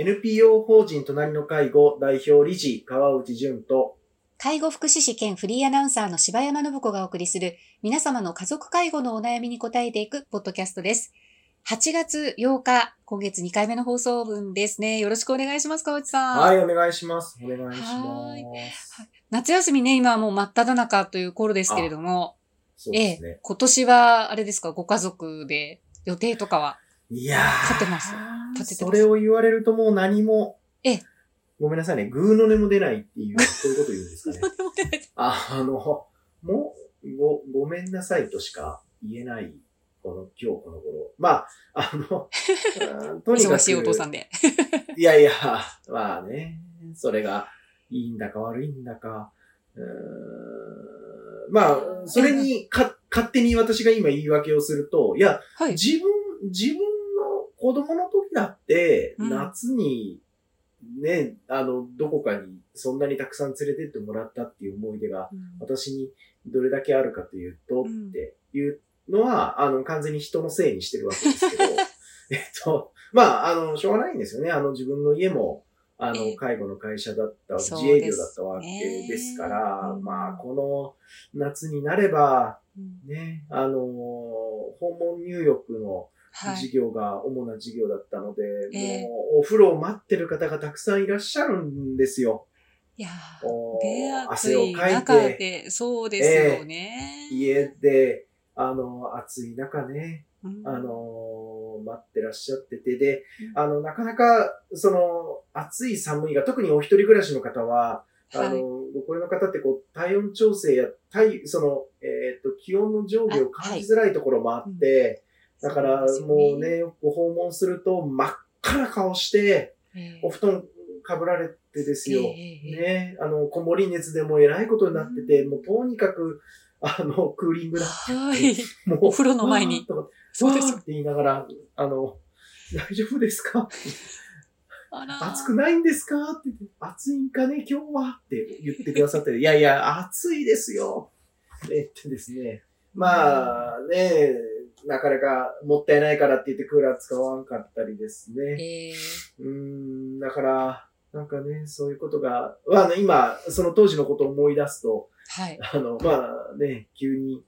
NPO 法人隣の介護代表理事川内淳と介護福祉士兼フリーアナウンサーの柴山信子がお送りする皆様の家族介護のお悩みに答えていくポッドキャストです。8月8日、今月2回目の放送分ですね。よろしくお願いします、川内さん。はい、お願いします。お願いしはいます。夏休みね、今はもう真っ只中という頃ですけれども、そうですね。ええ、今年は、あれですか、ご家族で予定とかは。いやー。立てます？立ててそれを言われるともう何も。ええ。ごめんなさいね。グーの音も出ないっていう、そういうこと言うんですかね。あ、あの、もう、ご、ごめんなさいとしか言えない、この、今日この頃。まあ、あの、う んとにかく。忙しいお父さんで。いやいや、まあね、それがいいんだか悪いんだか。うーんまあ、それにか、勝手に私が今言い訳をすると、いや、はい。自分、自分の子供の時だって、うん。夏に、ね、あの、どこかにそんなにたくさん連れてってもらったっていう思い出が私にどれだけあるかというと、うん。っていうのは、あの、完全に人のせいにしてるわけですけど、えっと、まあ、あの、しょうがないんですよね。あの、自分の家も、あの、ええ。介護の会社だった、自営業だったわけですから、うん。まあ、この夏になれば、うん。ね、あの、訪問入浴のはい。事業が主な事業だったので、ええ。もうお風呂を待ってる方がたくさんいらっしゃるんですよ。いや汗をかいて、で、そうですよね。家で、あの、暑い中ね、うん。あの、待ってらっしゃってて、でう、ん。あの、なかなか、その、暑い寒いが、特にお一人暮らしの方は、あの、はい。ご高齢の方ってこう、体温調整や、体、その、えっ、と、気温の上下を感じづらいところもあって、だからそうですよもうね、ご訪問すると真っ赤な顔して、ええ。お布団かぶられてですよ。ええええね、あの、こもり熱でもえらいことになってて、もうとにかく、あの、クーリングだってはい。もうお風呂の前に。そうですって言いながら、あの、大丈夫ですか？暑くないんですか？って暑いんかね、今日は？って言ってくださって、いやいや、暑いですよ。って言ってですね。まあね、なかなかもったいないからって言ってクーラー使わんかったりですね。ええうーん、だから、なんかね、そういうことが、まあね、今、その当時のことを思い出すと、はい。あの、まあね、急に、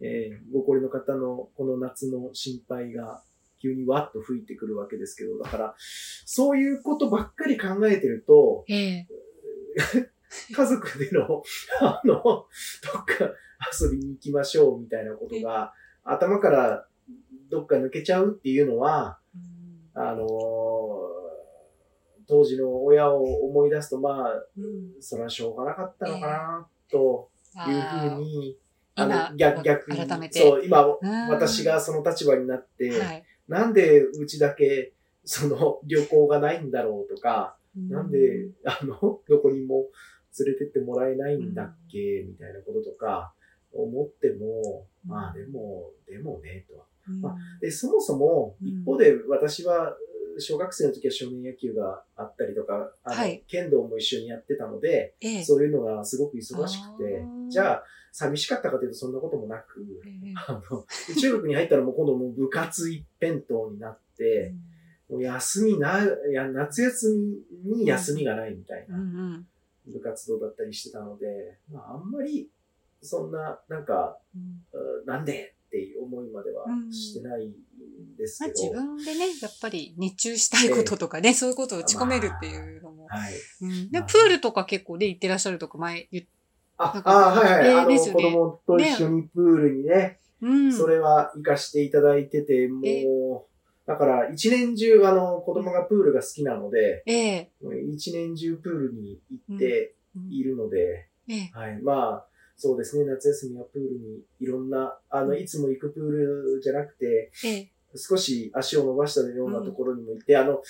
えーご高齢の方のこの夏の心配が急にわっと吹いてくるわけですけど、だから、そういうことばっかり考えてると、ええ 家族での、あの、どっか遊びに行きましょうみたいなことが、頭からどっか抜けちゃうっていうのは、うん。あの当時の親を思い出すと、まあ、うん。それはしょうがなかったのかな、というふうに、あ今の、逆、逆に、そう、今、うん。私がその立場になって、はい。なんでうちだけ、その、旅行がないんだろうとか、なんで、あの、どこにも連れてってもらえないんだっけ、みたいなこととか、思っても、うん。まあでも、でもね、と。うん。まで、そもそも、うん。一方で私は、小学生の時は少年野球があったりとか、あの、はい。剣道も一緒にやってたので、ええ。そういうのがすごく忙しくてじゃあ、寂しかったかというとそんなこともなく、ええ。あの、中学に入ったらもう今度もう部活一辺倒になって、もう休みな、いや、夏休みに休みがないみたいうんなうん。部活動だったりしてたので、まあ、あんまり、そんな、なんか、うん。うなんでっていう思いまではしてないんですまあ、けど。自分でね、やっぱり熱中したいこととかね、そういうことを打ち込めるっていうのも。はい。うん、でまあ。プールとか結構ね、行ってらっしゃるとか前言っあなん、かあはいはい。えーあの、子供と一緒にプールにね、うん。それは行かしていただいてて、もう、だから一年中、あの、子供がプールが好きなので、え一年中プールに行ってうん。いるので、ええ。はい。まあ、そうですね、夏休みはプールにいろんな、あの、いつも行くプールじゃなくて、ええ少し足を伸ばしたようなところにも行って、あの、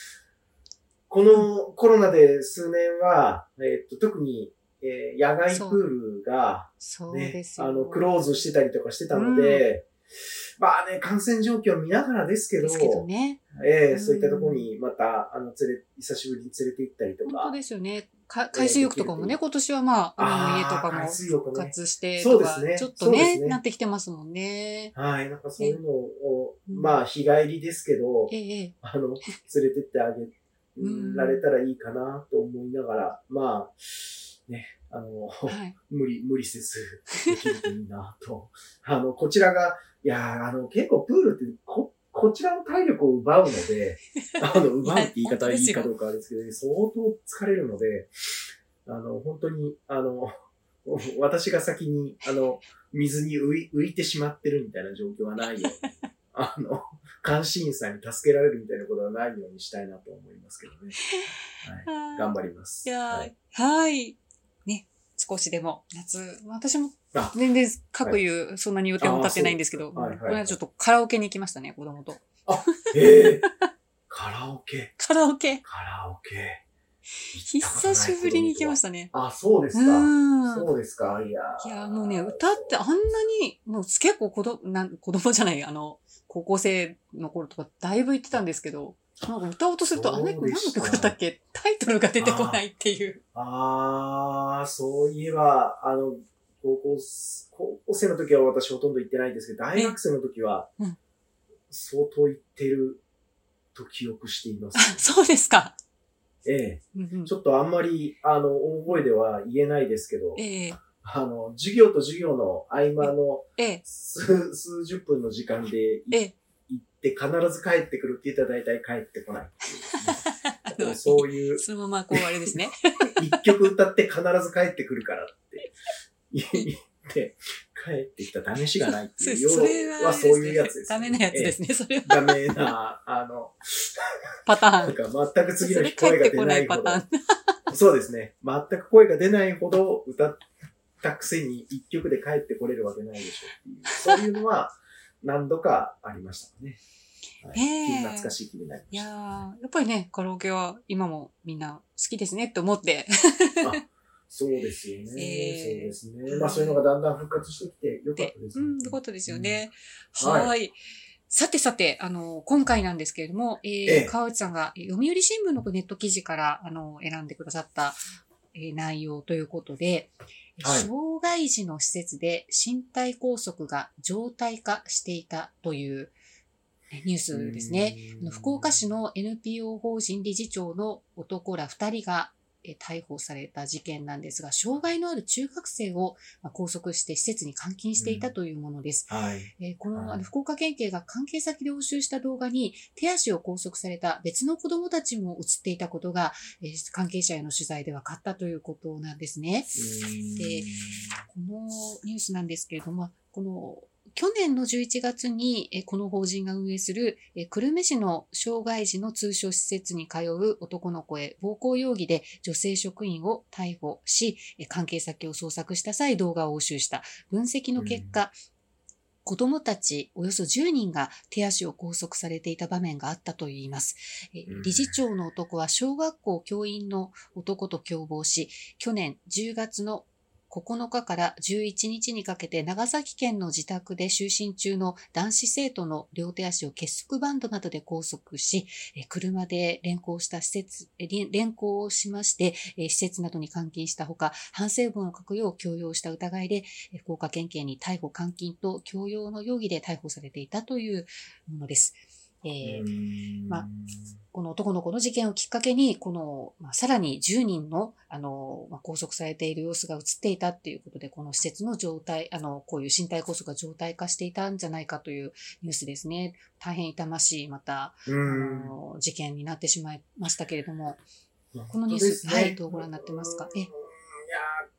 このコロナで数年は、えっと、特に、えー野外プールが、そうねです、よ。あの、クローズしてたりとかしてたので、まあね、感染状況を見ながらですけど、けどね。ええうんそういったところにまた、あの、連れ、久しぶりに連れて行ったりとか本当。ですよね。か海水浴とかもね、今年はまあ、海の家とかも復活してとか、そうですね。ちょっとねね。なってきてますもんね。はい、なんかそういうのを、うん。まあ、日帰りですけど、あの、連れてってあげうん。られたらいいかなと思いながら、まあ、ね、あの、はい。無理、無理せずできるといいなと。あの、こちらが、いやーあの、結構プールって、こ、こちらの体力を奪うので、あの、奪うって言い方はいいかどうかですけど、相当疲れるので、あの、本当に、あの、私が先に、あの、水に浮い浮いてしまってるみたいな状況はないように、あの、監視員さんに助けられるみたいなことはないようにしたいなと思いますけどね。はい。頑張ります。いやーはい。はい。ね。少しでも夏、私もあ全然各有そんなに予定も立ってないんですけど、はいはいこれはちょっとカラオケに行きましたね、子供と。ええカラオケ、カラオケカラオケ。久しぶりに行きまししたね。た。あ、そうですうか。ん。そうですか。いやーいや、もうね、歌ってあんなに、もう結構子供、なん子供じゃない、あの、高校生の頃とかだいぶ言ってたんですけど、なんか歌おうとすると、あれ、何の曲だったっけ？タイトルが出てこないっていう。あー、そういえば、あの、高校す、高校生の時は私ほとんど行ってないんですけど、大学生の時はうん、相当行ってると記憶していますあ。そうですか。えうんうんえ。ちょっとあんまり、あの、大声では言えないですけど、ええあの、授業と授業の合間のええ数、数十分の時間でええ行って必ず帰ってくるって言ったら大体帰ってこない そういう、そのままこうあれですね。一曲歌って必ず帰ってくるからって言って、帰ってきた試しがないっていう。それはそういうやつです、ダメなやつですね、それは。ダメな、あの、パタなんーン。か全く次の日声が出ないいほど。そうですね。全く声が出ないほど歌ったくせに一曲で帰ってこれるわけないでしょっていう。そういうのは何度かありましたね。はい、ええ懐かしい気になりいやました。ーやっぱりね、カラオケは今もみんな好きですねって思って。そうですよね。えーそうですね。まあそういうのがだんだん復活してきてよかったです、うん、よかったですよね。うんははいい。さてさて、あの、今回なんですけれども、えーええ川内さんがえー読売新聞のネット記事から、あの、選んでくださった、えー内容ということで、はい障害児の施設で身体拘束が常態化していたというえニュースですね。福岡市の NPO 法人理事長の男ら2人がえー逮捕された事件なんですが、障害のある中学生をまあ拘束して施設に監禁していたというものです。はい。えーこのはいあの福岡県警が関係先で押収した動画に手足を拘束された別の子供たちも映っていたことが、えー関係者への取材で分かったということなんですね。でこのニュースなんですけれども、この去年の11月にえーこの法人が運営するえー久留米市の障害児の通所施設に通う男の子へ暴行容疑で女性職員を逮捕し、えー関係先を捜索した際動画を押収した。分析の結果、子供たちおよそ10人が手足を拘束されていた場面があったといいます。理事長の男は小学校教員の男と共謀し、去年10月の9日から11日にかけて長崎県の自宅で就寝中の男子生徒の両手足を結束バンドなどで拘束し、車で連行した施設、連行をしまして、施設などに監禁したほか、反省文を書くよう強要した疑いで、福岡県警に逮捕監禁と強要の容疑で逮捕されていたというものです。えーまあこの男の子の事件をきっかけに、この、まあ、さらに10人の、あの、まあ、拘束されている様子が映っていたっていうことで、この施設の状態、あの、こういう身体拘束が状態化していたんじゃないかというニュースですね。大変痛ましい、また、あうん。の、事件になってしまいましたけれども、ここのニュースはいどうご覧になってますか？えいや、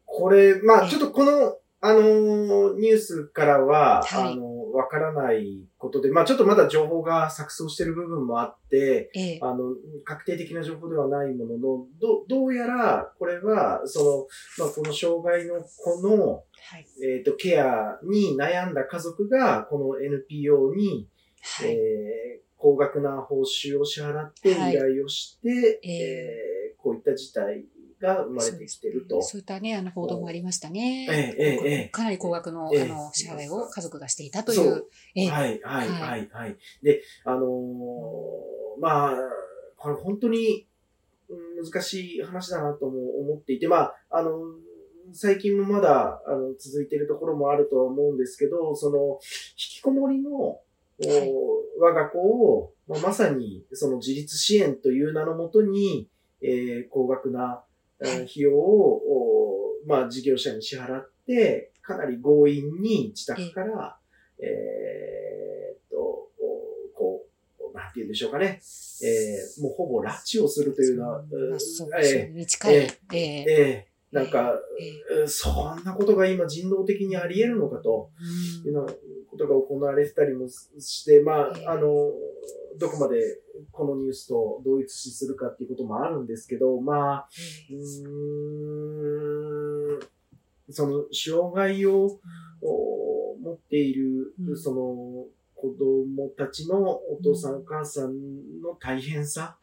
これ、まあえちょっとこの、あのーニュースからは、はいあの、わからないことで、まあちょっとまだ情報が錯綜してる部分もあって、ええ、あの、確定的な情報ではないものの、ど、どうやら、これは、その、まあこの障害の子の、はい。えっ、と、ケアに悩んだ家族が、この NPO に、はい。えー高額な報酬を支払って依はい頼をして、えーえーこういった事態が生まれてきてると。そういったね、あの、報道もありましたね。ええええええかなり高額の、ええあの、支払いを家族がしていたといそうう。ええはい、はい、ははい、はい。で、あのーまあ、これ本当にうん難しい話だなとも思っていて、まあ、あの、最近もまだ、あの、続いているところもあるとは思うんですけど、その、引きこもりの、はい我が子を、まあ、まさにその自立支援という名のもとに、えー高額な、費用を、おまあ、事業者に支払って、かなり強引に自宅から、えーっと、おこう、なんて言うんでしょうかね、えーもうほぼ拉致をするというような、まあそうえーに近い。ええええーなんか、そんなことが今人道的にあり得るのかと。いうようなことが行われてたりもして、まええ。あ、あの、どこまでこのニュースと同一視するかっていうこともあるんですけど、まあ、うーん、その、障害をお持っているう、ん。その、子供たちのお父さんお母さんの大変さ、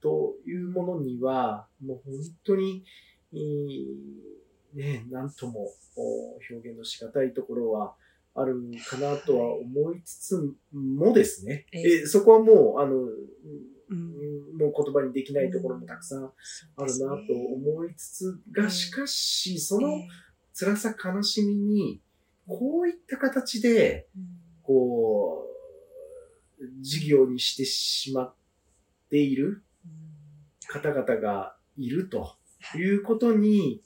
というものには、もう本当に、ね、なんともお表現の仕方いところはあるかなとは思いつつもですね、ええ。そこはもう、あの、うん。うんもう言葉にできないところもたくさんあるなと思いつつええが、しかし、そのえ辛さ悲しみに、こういった形で、こう、事業にしてしまっている方々がいるとい。うことに、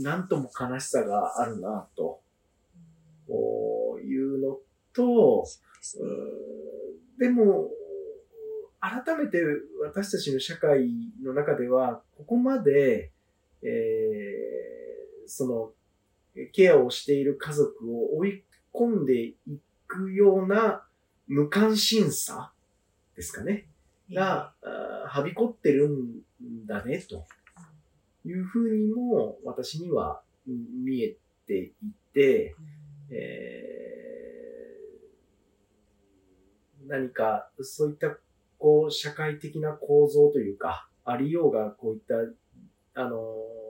んなんとも悲しさがあるな、というのと、でも、改めて私たちの社会の中では、ここまで、えーその、ケアをしている家族を追い込んでいくような無関心さですかね。が、はびこってるんだね、というふうにも私にはうん見えていて、えー何かそういったこう社会的な構造というか、ありようがこういった、あのー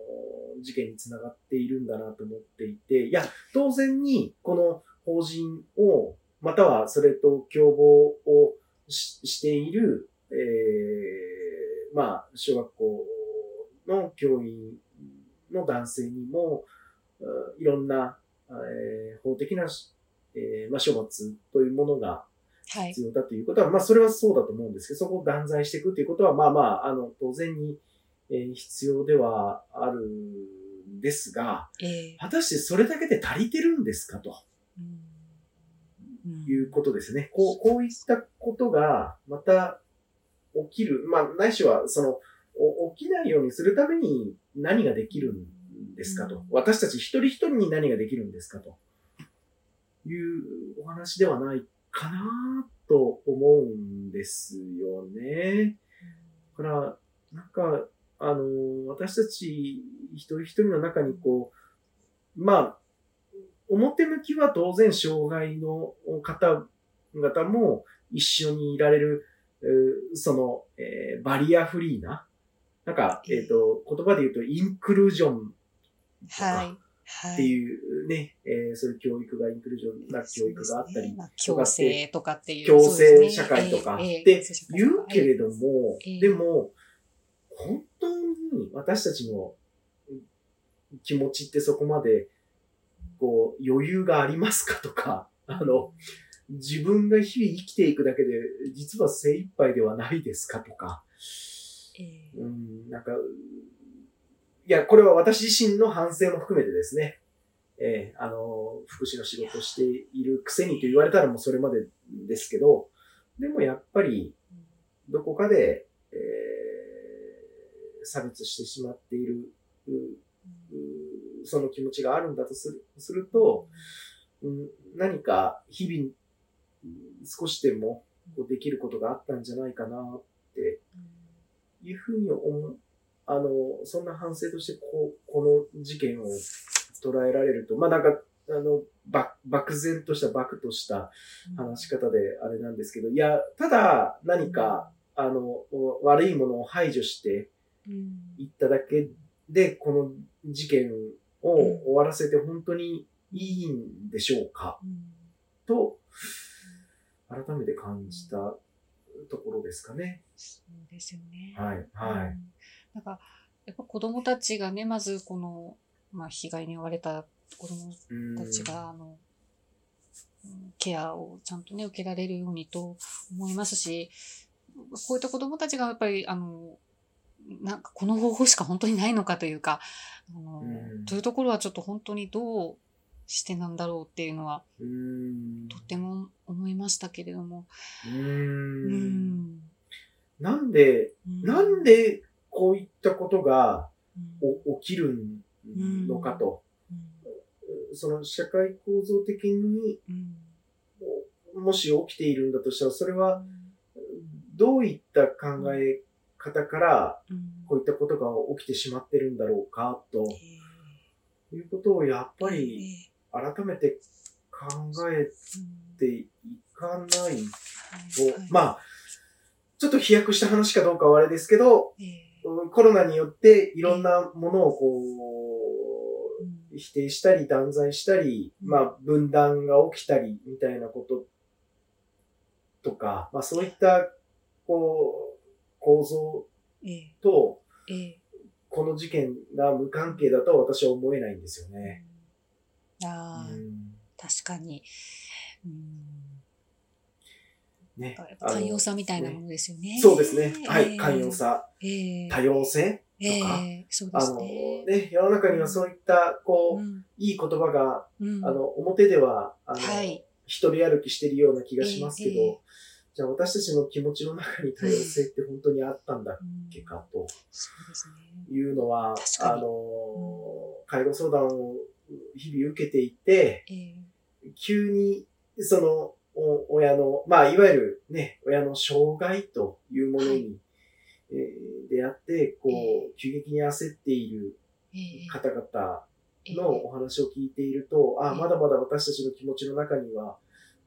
事件につながっているんだなと思っていて、いや、当然にこの法人を、またはそれと共謀をししている、えーまあ、小学校の教員の男性にも、うんいろんな、えー法的なし、えーまあ、処罰というものがはい。必要だということは、まあ、それはそうだと思うんですけど、そこを断罪していくということは、まあまあ、あの、当然に、えー必要ではあるんですが、ええ果たしてそれだけで足りてるんですかということですね。こう、こういったことが、また起きる、まあ、ないしは、その、お起きないようにするために何ができるんですかと。うん私たち一人一人に何ができるんですかというお話ではないかなと思うんですよね。だから、なんか、あの、私たち一人一人の中にこう、まあ、表向きは当然障害の方々も一緒にいられる、えーその、えーバリアフリーな、なんか、えっ、と、言葉で言うとインクルージョンとはいか。はい。っていうね、えーそういう教育が、インクルージョンな教育があったり、まあ強制とかっていう。強制社会とかって言うけれどもええ、でも、本当に私たちの気持ちってそこまで、こう、余裕がありますかとか、あの、自分が日々生きていくだけで、実は精一杯ではないですかとか、ええうん、なんか、いや、これは私自身の反省も含めてですね、えーあの、福祉の仕事をしているくせにと言われたらもうそれまでですけど、でもやっぱり、どこかで、えー差別してしまっている、ううその気持ちがあるんだとするすると、うん、何か日々うん少しでもできることがあったんじゃないかなっていうふうに思う、あの、そんな反省としてこう、この事件を捉えられると、まあなんか、あの、ば漠然とした、漠とした話し方であれなんですけど、いや、ただ何か、あの、悪いものを排除してうん。いっただけで、この事件を終わらせて本当にいいんでしょうかうん。と、改めて感じたところですかね。そうですよね。はい、はい。うんなんか、やっぱ子供たちがね、まずこの、まあ、被害に遭われた子供うんたちが、あの、ケアをちゃんとね、受けられるようにと思いますし、こういった子供たちがやっぱり、あの、なんかこの方法しか本当にないのかというか、あの、うんというところはちょっと本当にどうしてなんだろうっていうのは。とっても思いましたけれども。うん。ん。なんで、なんでこういったことが起きるのかと。その社会構造的にうん。もし起きているんだとしたら、それはどういった考え方からうん。こういったことが起きてしまってるんだろうかということをやっぱり改めて考えていかないと、まあ、ちょっと飛躍した話かどうかはあれですけど、コロナによっていろんなものをこう、否定したり断罪したり、うん。まあ分断が起きたりみたいなこととか、まあそういったこう構造とこの事件が無関係だとは私は思えないんですよね。ああ、うん確かに。うんね寛容さみたいなものですよね。そうですね。はい。ええ寛容さ、ええ多様性えとか、えそうであのすね。ね、世の中にはそういった、こう、うんいい言葉が、うんあの、表では、あの、はい。一人歩きしてるような気がしますけど、じゃあ私たちの気持ちの中に多様性って本当にあったんだっうんけかと。いうのは、あの、介護相談を日々受けていて、ええ。急に、その、お親の、まあ、いわゆるね、親の障害というものに、はい。えー出会って、こえう、急激に焦っているええ。方々ええ。のお話を聞いていると、あ、ええ。まだまだ私たちの気持ちの中には、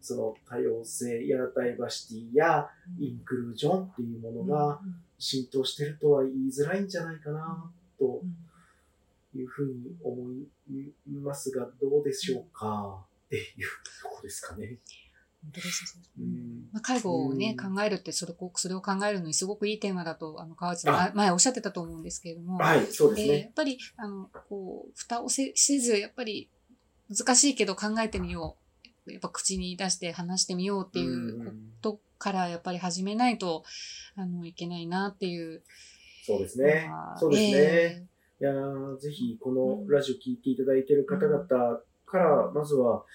その多様性やダイバーシティやインクルージョンっていうものがうん浸透してるとは言いづらいんじゃないかな、とうんいうふうに思いますが、どうでしょうか？っていうところですかね。本当ですね。うんまあ、介護をね、うん考えるってそれこ、それを考えるのにすごくいいテーマだと、あの、川内さん前おっしゃってたと思うんですけれども、はい、そうですでやね。っぱり、あの、こう、蓋をせせず、やっぱり難しいけど考えてみよう。やっぱ口に出して話してみようっていうことからやっぱり始めないと、あの、いけないなっていう。そうですねまあ。そうですね。えいやーぜひ、このラジオ聞いていただいている方々から、まずは、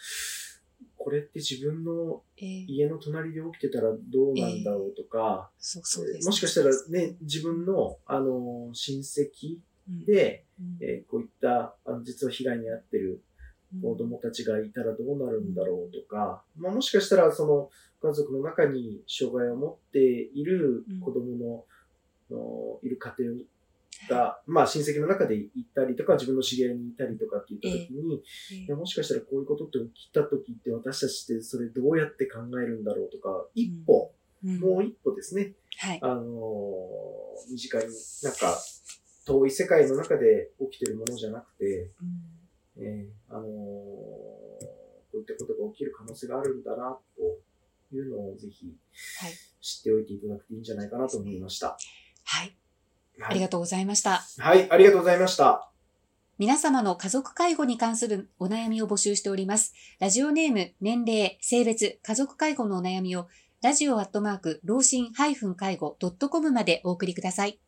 これって自分の家の隣で起きてたらどうなんだろうとか、もしかしたらね、自分の、あの、親戚うん、で、うん。えーこういった、あの、実は被害に遭ってるうん。子供たちがいたらどうなるんだろうとか、まあ、もしかしたらその家族の中に障害を持っている子供の、のいる家庭が、まあ親戚の中でいたりとか、自分の知り合いにいたりとかって言った時に、ええいやもしかしたらこういうことって起きた時って私たちってそれどうやって考えるんだろうとか、一歩、うんもう一歩ですね、はい。あのー身近になんか遠い世界の中で起きてるものじゃなくて、うんえーあのーこういったことが起きる可能性があるんだな、というのをぜひはい知っておいていただくといいんじゃないかなと思いました。はい。はい、ありがとうございました。はい、ありがとうございました。皆様の家族介護に関するお悩みを募集しております。ラジオネーム、年齢、性別、家族介護のお悩みを、ラジオアットマーク、老人介護 .com までお送りください。